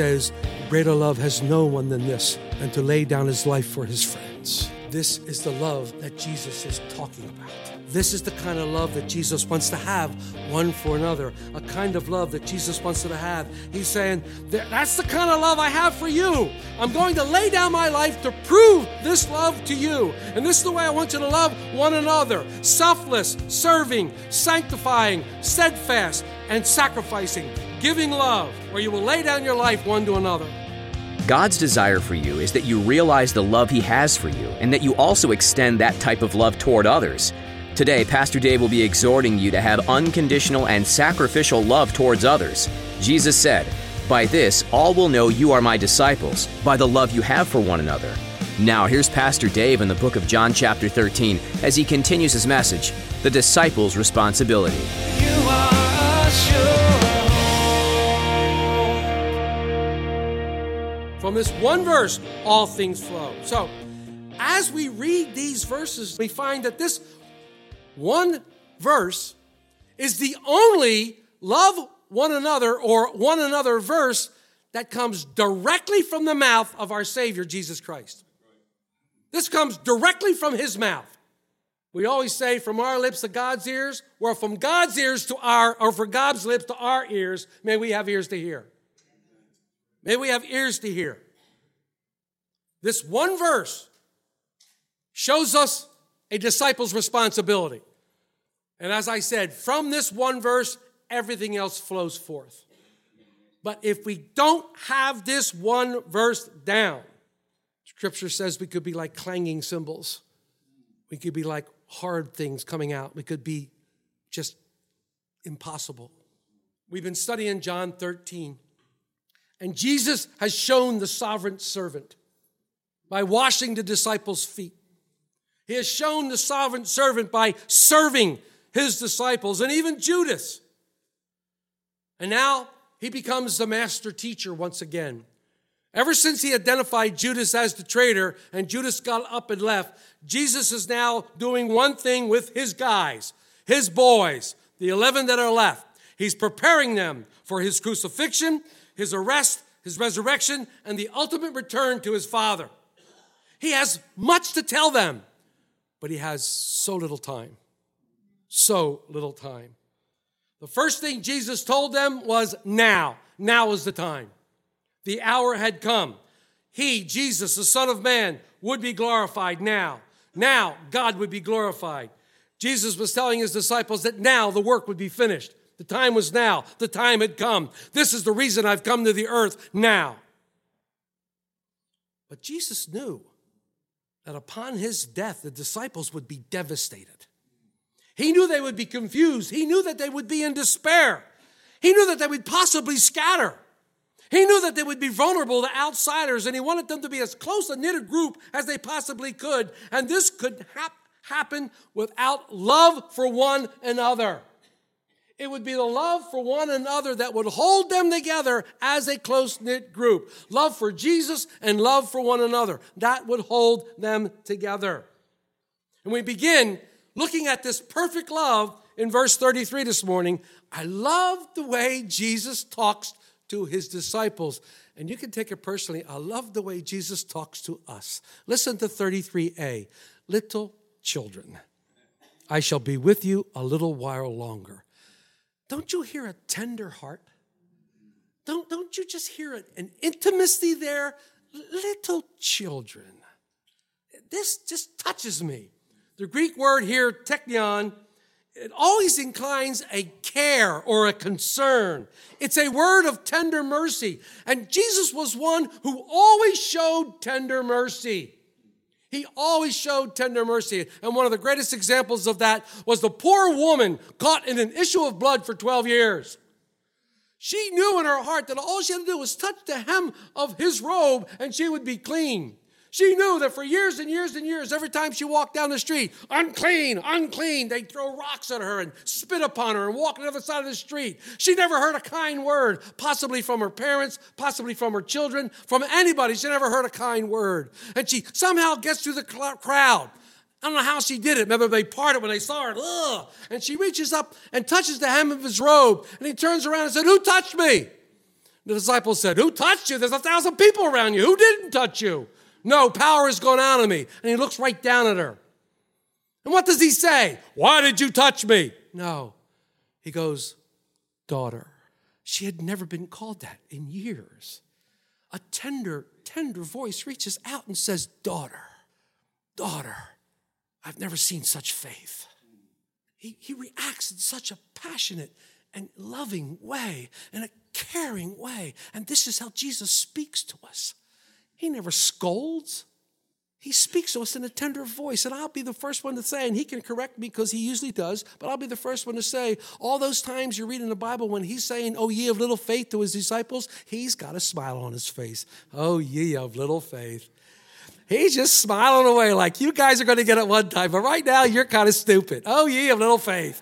Says, Greater love has no one than this, than to lay down his life for his friends. This is the love that Jesus is talking about. This is the kind of love that Jesus wants to have one for another, a kind of love that Jesus wants to have. He's saying, That's the kind of love I have for you. I'm going to lay down my life to prove this love to you. And this is the way I want you to love one another selfless, serving, sanctifying, steadfast, and sacrificing, giving love, where you will lay down your life one to another. God's desire for you is that you realize the love He has for you and that you also extend that type of love toward others. Today, Pastor Dave will be exhorting you to have unconditional and sacrificial love towards others. Jesus said, By this, all will know you are my disciples, by the love you have for one another. Now, here's Pastor Dave in the book of John, chapter 13, as he continues his message The Disciples' Responsibility. From this one verse, all things flow. So, as we read these verses, we find that this one verse is the only love one another or one another verse that comes directly from the mouth of our Savior, Jesus Christ. This comes directly from His mouth. We always say from our lips to God's ears, or from God's ears to our, or from God's lips to our ears, may we have ears to hear. May we have ears to hear. This one verse shows us a disciple's responsibility. And as I said, from this one verse, everything else flows forth. But if we don't have this one verse down, Scripture says we could be like clanging cymbals. We could be like hard things coming out. We could be just impossible. We've been studying John 13. And Jesus has shown the sovereign servant by washing the disciples' feet. He has shown the sovereign servant by serving his disciples and even Judas. And now he becomes the master teacher once again. Ever since he identified Judas as the traitor and Judas got up and left, Jesus is now doing one thing with his guys, his boys, the 11 that are left. He's preparing them for his crucifixion, his arrest, his resurrection, and the ultimate return to his Father. He has much to tell them, but he has so little time. So little time. The first thing Jesus told them was now. Now is the time. The hour had come. He, Jesus, the Son of Man, would be glorified now. Now, God would be glorified. Jesus was telling his disciples that now the work would be finished. The time was now. The time had come. This is the reason I've come to the earth now. But Jesus knew that upon his death, the disciples would be devastated. He knew they would be confused. He knew that they would be in despair. He knew that they would possibly scatter. He knew that they would be vulnerable to outsiders, and he wanted them to be as close a knitted group as they possibly could. And this could hap- happen without love for one another. It would be the love for one another that would hold them together as a close knit group. Love for Jesus and love for one another. That would hold them together. And we begin looking at this perfect love in verse 33 this morning. I love the way Jesus talks to his disciples. And you can take it personally. I love the way Jesus talks to us. Listen to 33a. Little children, I shall be with you a little while longer. Don't you hear a tender heart? Don't, don't you just hear an, an intimacy there? Little children. This just touches me. The Greek word here, teknion, it always inclines a care or a concern. It's a word of tender mercy. And Jesus was one who always showed tender mercy. He always showed tender mercy. And one of the greatest examples of that was the poor woman caught in an issue of blood for 12 years. She knew in her heart that all she had to do was touch the hem of his robe and she would be clean. She knew that for years and years and years, every time she walked down the street, unclean, unclean, they'd throw rocks at her and spit upon her and walk on the other side of the street. She never heard a kind word, possibly from her parents, possibly from her children, from anybody. She never heard a kind word. And she somehow gets through the cl- crowd. I don't know how she did it. Maybe they parted when they saw her. Ugh. And she reaches up and touches the hem of his robe. And he turns around and said, Who touched me? The disciples said, Who touched you? There's a thousand people around you. Who didn't touch you? No, power has gone out of me. And he looks right down at her. And what does he say? Why did you touch me? No. He goes, Daughter. She had never been called that in years. A tender, tender voice reaches out and says, Daughter, daughter, I've never seen such faith. He, he reacts in such a passionate and loving way, in a caring way. And this is how Jesus speaks to us. He never scolds. He speaks to us in a tender voice, and I'll be the first one to say, and he can correct me because he usually does, but I'll be the first one to say, all those times you read in the Bible when he's saying, Oh, ye of little faith to his disciples, he's got a smile on his face. Oh, ye of little faith. He's just smiling away like you guys are going to get it one time, but right now you're kind of stupid. Oh, ye of little faith.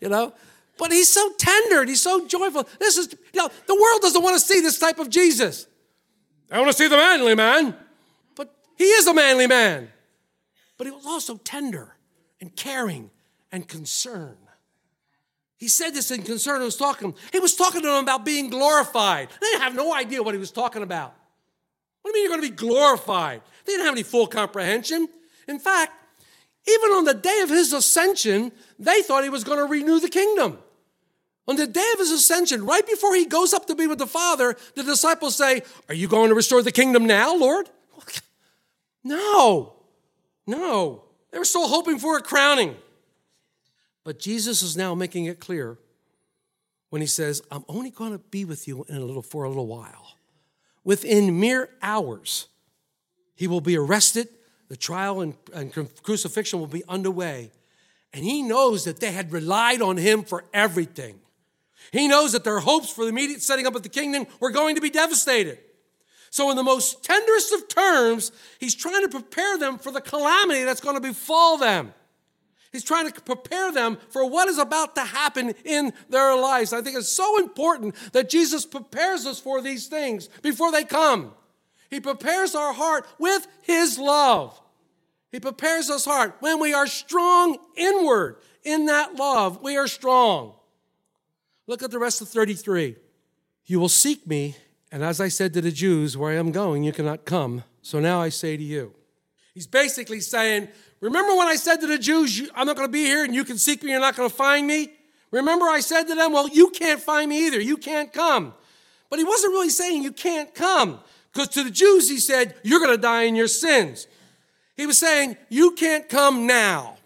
You know? But he's so tender and he's so joyful. This is, you know, the world doesn't want to see this type of Jesus. I want to see the manly man. But he is a manly man. But he was also tender and caring and concerned. He said this in concern. He was talking. He was talking to them about being glorified. They didn't have no idea what he was talking about. What do you mean you're going to be glorified? They didn't have any full comprehension. In fact, even on the day of his ascension, they thought he was going to renew the kingdom. On the day of his ascension, right before he goes up to be with the Father, the disciples say, Are you going to restore the kingdom now, Lord? No, no. They were still hoping for a crowning. But Jesus is now making it clear when he says, I'm only going to be with you in a little, for a little while. Within mere hours, he will be arrested, the trial and, and crucifixion will be underway. And he knows that they had relied on him for everything. He knows that their hopes for the immediate setting up of the kingdom were going to be devastated. So, in the most tenderest of terms, he's trying to prepare them for the calamity that's going to befall them. He's trying to prepare them for what is about to happen in their lives. I think it's so important that Jesus prepares us for these things before they come. He prepares our heart with his love. He prepares us heart when we are strong inward in that love. We are strong. Look at the rest of 33. You will seek me, and as I said to the Jews, where I am going, you cannot come. So now I say to you. He's basically saying, Remember when I said to the Jews, I'm not going to be here and you can seek me, you're not going to find me? Remember I said to them, Well, you can't find me either. You can't come. But he wasn't really saying you can't come. Because to the Jews, he said, You're going to die in your sins. He was saying, You can't come now.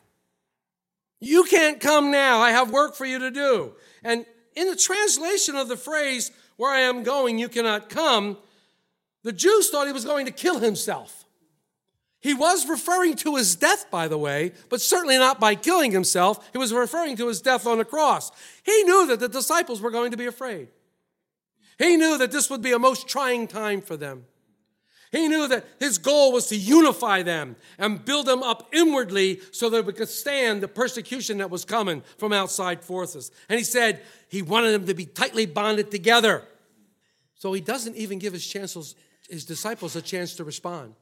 You can't come now. I have work for you to do. And in the translation of the phrase, where I am going, you cannot come, the Jews thought he was going to kill himself. He was referring to his death, by the way, but certainly not by killing himself. He was referring to his death on the cross. He knew that the disciples were going to be afraid. He knew that this would be a most trying time for them. He knew that his goal was to unify them and build them up inwardly so that we could stand the persecution that was coming from outside forces. And he said he wanted them to be tightly bonded together. So he doesn't even give his, chances, his disciples a chance to respond.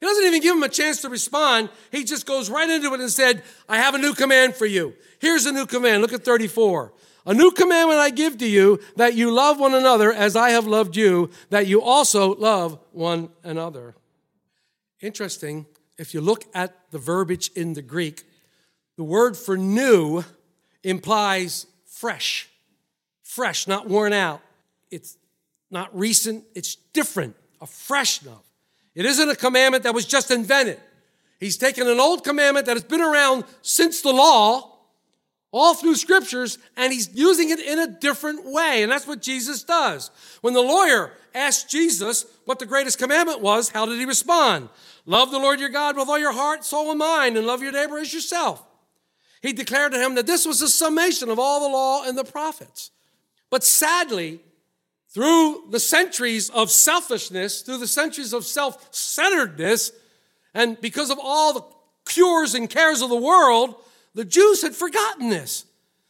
He doesn't even give them a chance to respond. He just goes right into it and said, I have a new command for you. Here's a new command. Look at 34. A new commandment I give to you that you love one another as I have loved you, that you also love one another. Interesting, if you look at the verbiage in the Greek, the word for new implies fresh. Fresh, not worn out. It's not recent, it's different, a fresh love. It isn't a commandment that was just invented. He's taken an old commandment that has been around since the law all through scriptures, and he's using it in a different way. And that's what Jesus does. When the lawyer asked Jesus what the greatest commandment was, how did he respond? Love the Lord your God with all your heart, soul, and mind, and love your neighbor as yourself. He declared to him that this was the summation of all the law and the prophets. But sadly, through the centuries of selfishness, through the centuries of self centeredness, and because of all the cures and cares of the world, the Jews had forgotten this.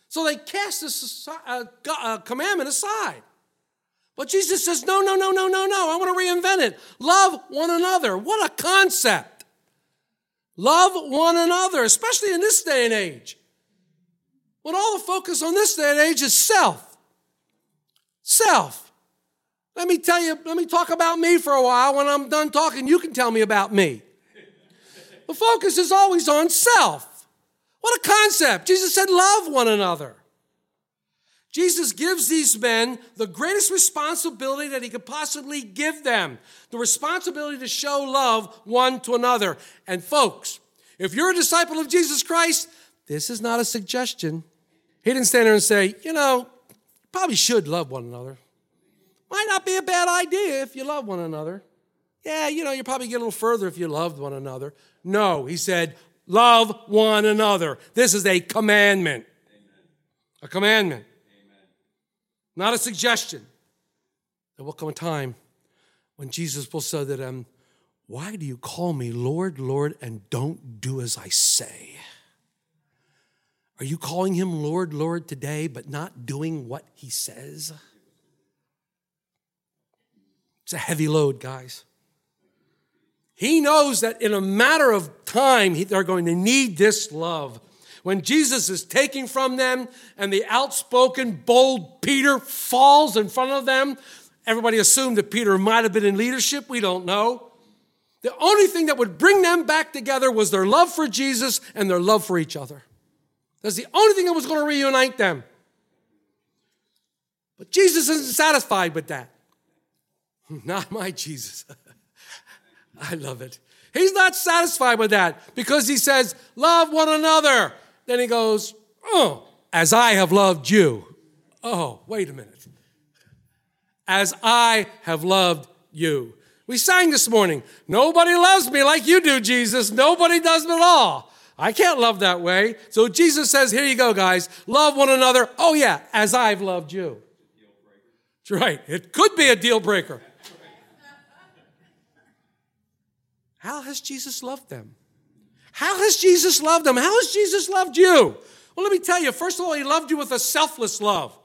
So they cast this uh, uh, commandment aside. But Jesus says, no, no, no, no, no, no. I want to reinvent it. Love one another. What a concept. Love one another, especially in this day and age. When all the focus on this day and age is self. Self. Let me tell you, let me talk about me for a while. When I'm done talking, you can tell me about me. The focus is always on self. What a concept. Jesus said, love one another. Jesus gives these men the greatest responsibility that he could possibly give them the responsibility to show love one to another. And folks, if you're a disciple of Jesus Christ, this is not a suggestion. He didn't stand there and say, you know, probably should love one another. Might not be a bad idea if you love one another. Yeah, you know, you probably get a little further if you loved one another. No, he said, love one another. This is a commandment. A commandment. Not a suggestion. There will come a time when Jesus will say to them, Why do you call me Lord, Lord, and don't do as I say? Are you calling him Lord, Lord today, but not doing what he says? It's a heavy load, guys. He knows that in a matter of time, they're going to need this love. When Jesus is taking from them and the outspoken, bold Peter falls in front of them, everybody assumed that Peter might have been in leadership. We don't know. The only thing that would bring them back together was their love for Jesus and their love for each other. That's the only thing that was going to reunite them. But Jesus isn't satisfied with that. Not my Jesus. I love it. He's not satisfied with that because he says, Love one another. Then he goes, Oh, as I have loved you. Oh, wait a minute. As I have loved you. We sang this morning, Nobody loves me like you do, Jesus. Nobody does at all. I can't love that way. So Jesus says, Here you go, guys. Love one another. Oh, yeah, as I've loved you. That's right. It could be a deal breaker. How has Jesus loved them? How has Jesus loved them? How has Jesus loved you? Well, let me tell you. First of all, he loved you with a selfless love.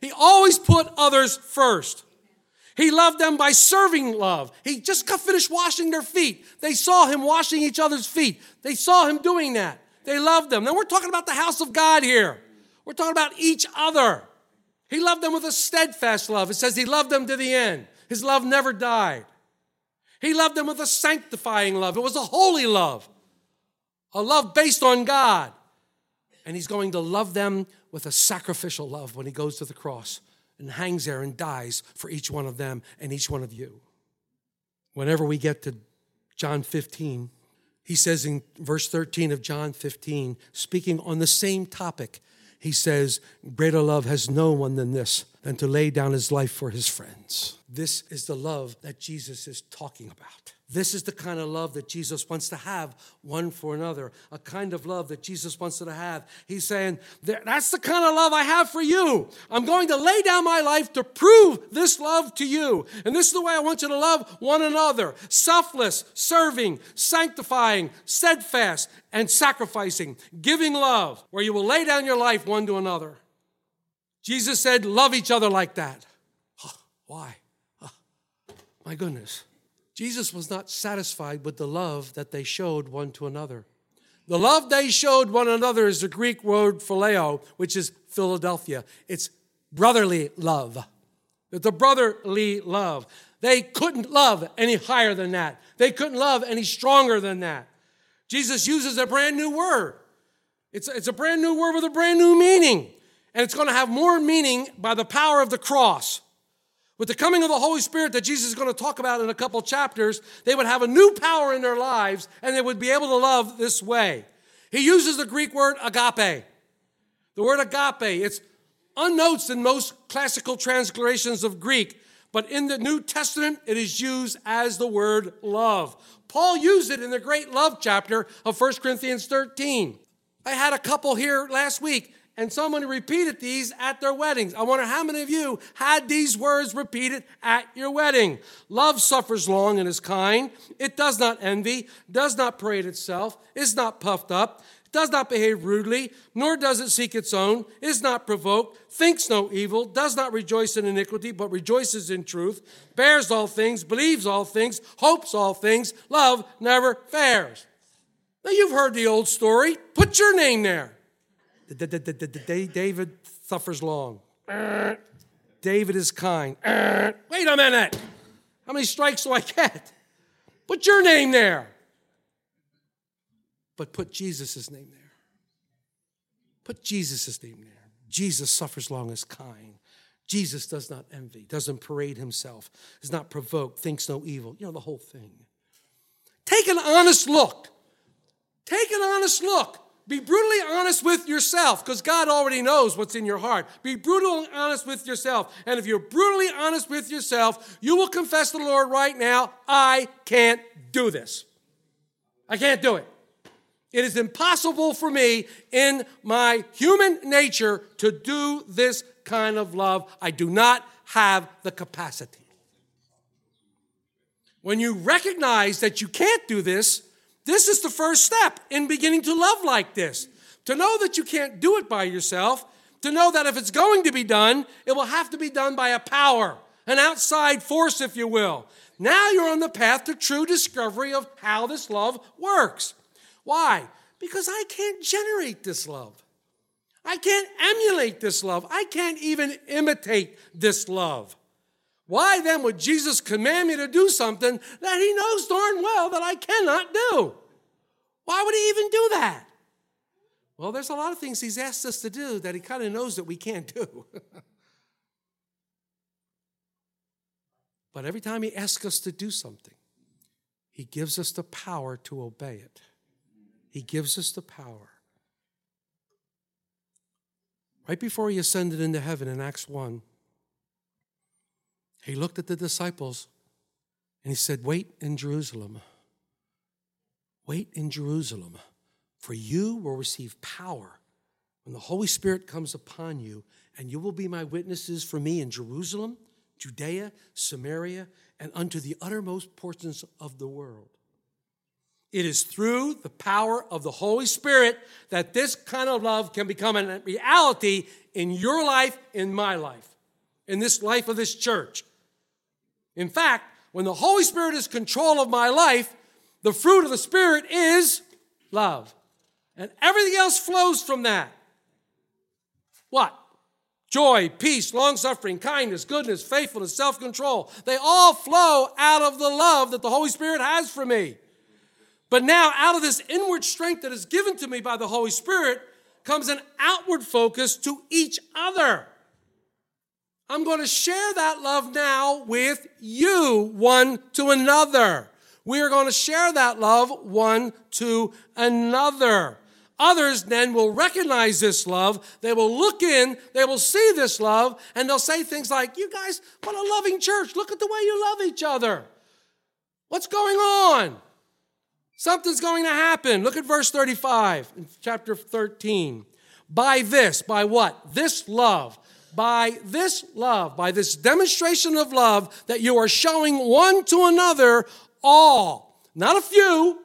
He always put others first. He loved them by serving love. He just finished washing their feet. They saw him washing each other's feet. They saw him doing that. They loved them. Now we're talking about the house of God here. We're talking about each other. He loved them with a steadfast love. It says he loved them to the end. His love never died. He loved them with a sanctifying love. It was a holy love, a love based on God. And he's going to love them with a sacrificial love when he goes to the cross and hangs there and dies for each one of them and each one of you. Whenever we get to John 15, he says in verse 13 of John 15, speaking on the same topic, he says, Greater love has no one than this, than to lay down his life for his friends. This is the love that Jesus is talking about. This is the kind of love that Jesus wants to have one for another, a kind of love that Jesus wants to have. He's saying, That's the kind of love I have for you. I'm going to lay down my life to prove this love to you. And this is the way I want you to love one another selfless, serving, sanctifying, steadfast, and sacrificing, giving love, where you will lay down your life one to another. Jesus said, Love each other like that. Why? My goodness. Jesus was not satisfied with the love that they showed one to another. The love they showed one another is the Greek word phileo, which is Philadelphia. It's brotherly love. It's a brotherly love. They couldn't love any higher than that. They couldn't love any stronger than that. Jesus uses a brand new word. It's, it's a brand new word with a brand new meaning. And it's going to have more meaning by the power of the cross. With the coming of the Holy Spirit that Jesus is going to talk about in a couple chapters, they would have a new power in their lives and they would be able to love this way. He uses the Greek word agape. The word agape, it's unnoticed in most classical translations of Greek, but in the New Testament, it is used as the word love. Paul used it in the great love chapter of 1 Corinthians 13. I had a couple here last week, and someone repeated these at their weddings. I wonder how many of you had these words repeated at your wedding. Love suffers long and is kind. It does not envy, does not parade itself, is not puffed up, does not behave rudely, nor does it seek its own, is not provoked, thinks no evil, does not rejoice in iniquity, but rejoices in truth, bears all things, believes all things, hopes all things. Love never fails. Now you've heard the old story. Put your name there. David suffers long. David is kind. Wait a minute. How many strikes do I get? Put your name there. But put Jesus' name there. Put Jesus' name there. Jesus suffers long as kind. Jesus does not envy, doesn't parade himself, is not provoked, thinks no evil. You know, the whole thing. Take an honest look. Take an honest look. Be brutally honest with yourself because God already knows what's in your heart. Be brutally honest with yourself. And if you're brutally honest with yourself, you will confess to the Lord right now I can't do this. I can't do it. It is impossible for me in my human nature to do this kind of love. I do not have the capacity. When you recognize that you can't do this, this is the first step in beginning to love like this. To know that you can't do it by yourself, to know that if it's going to be done, it will have to be done by a power, an outside force, if you will. Now you're on the path to true discovery of how this love works. Why? Because I can't generate this love. I can't emulate this love. I can't even imitate this love. Why then would Jesus command me to do something that he knows darn well that I cannot do? Why would he even do that? Well, there's a lot of things he's asked us to do that he kind of knows that we can't do. but every time he asks us to do something, he gives us the power to obey it. He gives us the power. Right before he ascended into heaven in Acts 1, he looked at the disciples and he said, Wait in Jerusalem. Wait in Jerusalem, for you will receive power when the Holy Spirit comes upon you, and you will be my witnesses for me in Jerusalem, Judea, Samaria, and unto the uttermost portions of the world. It is through the power of the Holy Spirit that this kind of love can become a reality in your life, in my life, in this life of this church. In fact, when the Holy Spirit is control of my life, the fruit of the Spirit is love. And everything else flows from that. What? Joy, peace, long suffering, kindness, goodness, faithfulness, self control. They all flow out of the love that the Holy Spirit has for me. But now, out of this inward strength that is given to me by the Holy Spirit, comes an outward focus to each other. I'm going to share that love now with you, one to another. We are going to share that love one to another. Others then will recognize this love. They will look in, they will see this love, and they'll say things like, You guys, what a loving church. Look at the way you love each other. What's going on? Something's going to happen. Look at verse 35 in chapter 13. By this, by what? This love by this love, by this demonstration of love that you are showing one to another, all, not a few,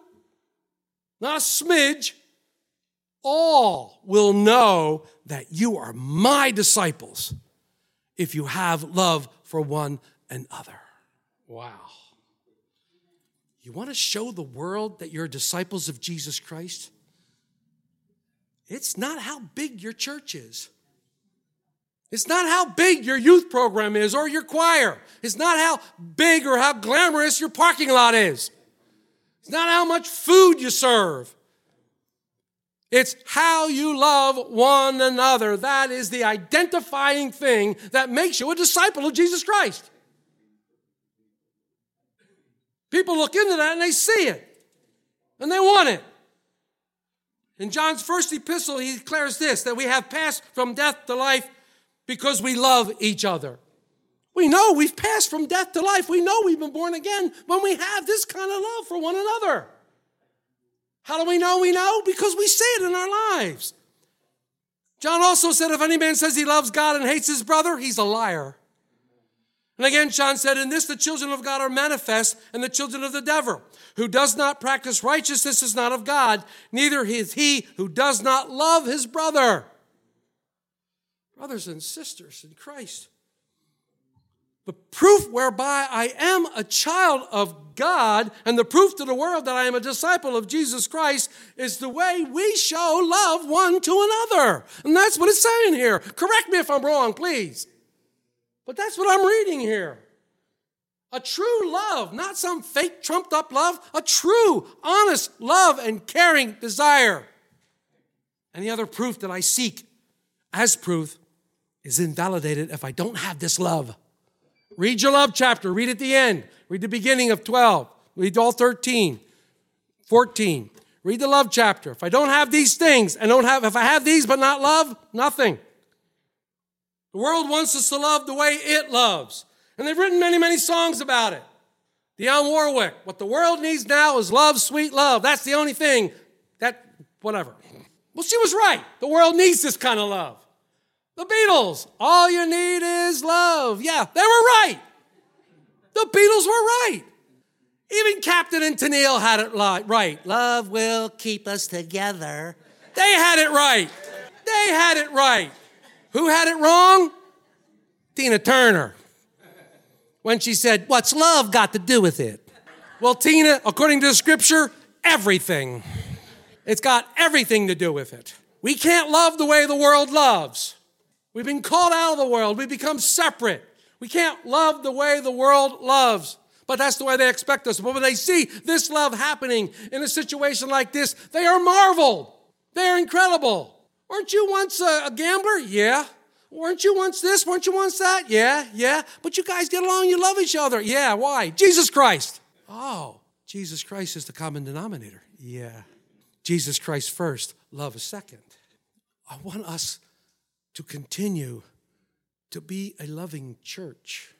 not a smidge, all will know that you are my disciples if you have love for one another. Wow. You want to show the world that you're disciples of Jesus Christ? It's not how big your church is. It's not how big your youth program is or your choir. It's not how big or how glamorous your parking lot is. It's not how much food you serve. It's how you love one another. That is the identifying thing that makes you a disciple of Jesus Christ. People look into that and they see it and they want it. In John's first epistle, he declares this that we have passed from death to life because we love each other. We know we've passed from death to life. We know we've been born again when we have this kind of love for one another. How do we know we know? Because we see it in our lives. John also said, if any man says he loves God and hates his brother, he's a liar. And again, John said, In this the children of God are manifest, and the children of the devil. Who does not practice righteousness is not of God, neither is he who does not love his brother. Brothers and sisters in Christ, the proof whereby I am a child of God and the proof to the world that I am a disciple of Jesus Christ is the way we show love one to another. And that's what it's saying here. Correct me if I'm wrong, please. But that's what I'm reading here. A true love, not some fake, trumped up love, a true, honest love and caring desire. Any other proof that I seek as proof is invalidated if I don't have this love. Read your love chapter, read at the end, read the beginning of 12, read all 13, 14. Read the love chapter. If I don't have these things, and don't have, if I have these but not love, nothing. The world wants us to love the way it loves. And they've written many, many songs about it. Dionne Warwick, what the world needs now is love, sweet love. That's the only thing that, whatever. Well, she was right. The world needs this kind of love. The Beatles, all you need is love. Yeah, they were right. The Beatles were right. Even Captain and Tennille had it right. Love will keep us together. They had it right. They had it right. Who had it wrong? Tina Turner. When she said, What's love got to do with it? Well, Tina, according to the scripture, everything. It's got everything to do with it. We can't love the way the world loves. We've been called out of the world. We become separate. We can't love the way the world loves. But that's the way they expect us. But when they see this love happening in a situation like this, they are marveled. They are incredible. Weren't you once a, a gambler? Yeah. Weren't you once this? Weren't you once that? Yeah, yeah. But you guys get along, you love each other. Yeah, why? Jesus Christ. Oh, Jesus Christ is the common denominator. Yeah. Jesus Christ first, love is second. I want us to continue to be a loving church.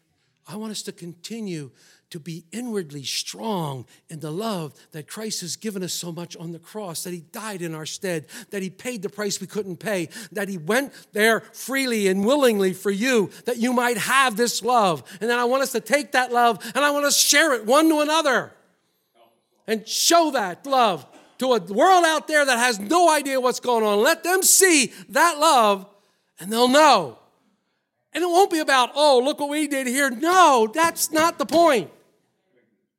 I want us to continue to be inwardly strong in the love that Christ has given us so much on the cross, that He died in our stead, that He paid the price we couldn't pay, that He went there freely and willingly for you, that you might have this love. And then I want us to take that love and I want to share it one to another and show that love to a world out there that has no idea what's going on. Let them see that love and they'll know. And it won't be about, oh, look what we did here. No, that's not the point.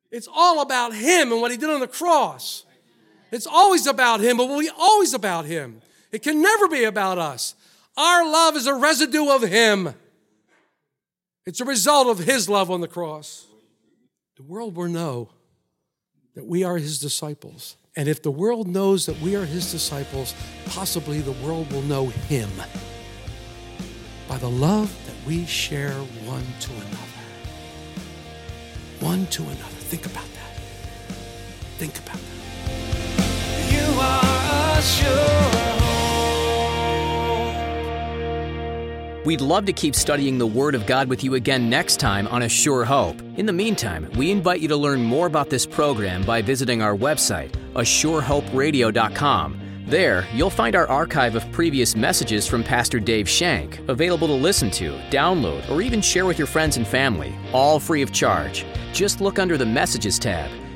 It's all about Him and what He did on the cross. It's always about Him, but will be always about Him. It can never be about us. Our love is a residue of Him, it's a result of His love on the cross. The world will know that we are His disciples. And if the world knows that we are His disciples, possibly the world will know Him by the love that we share one to another. One to another. Think about that. Think about that. You are a sure hope. We'd love to keep studying the Word of God with you again next time on A Sure Hope. In the meantime, we invite you to learn more about this program by visiting our website, ASureHopeRadio.com. There, you'll find our archive of previous messages from Pastor Dave Shank, available to listen to, download, or even share with your friends and family, all free of charge. Just look under the Messages tab.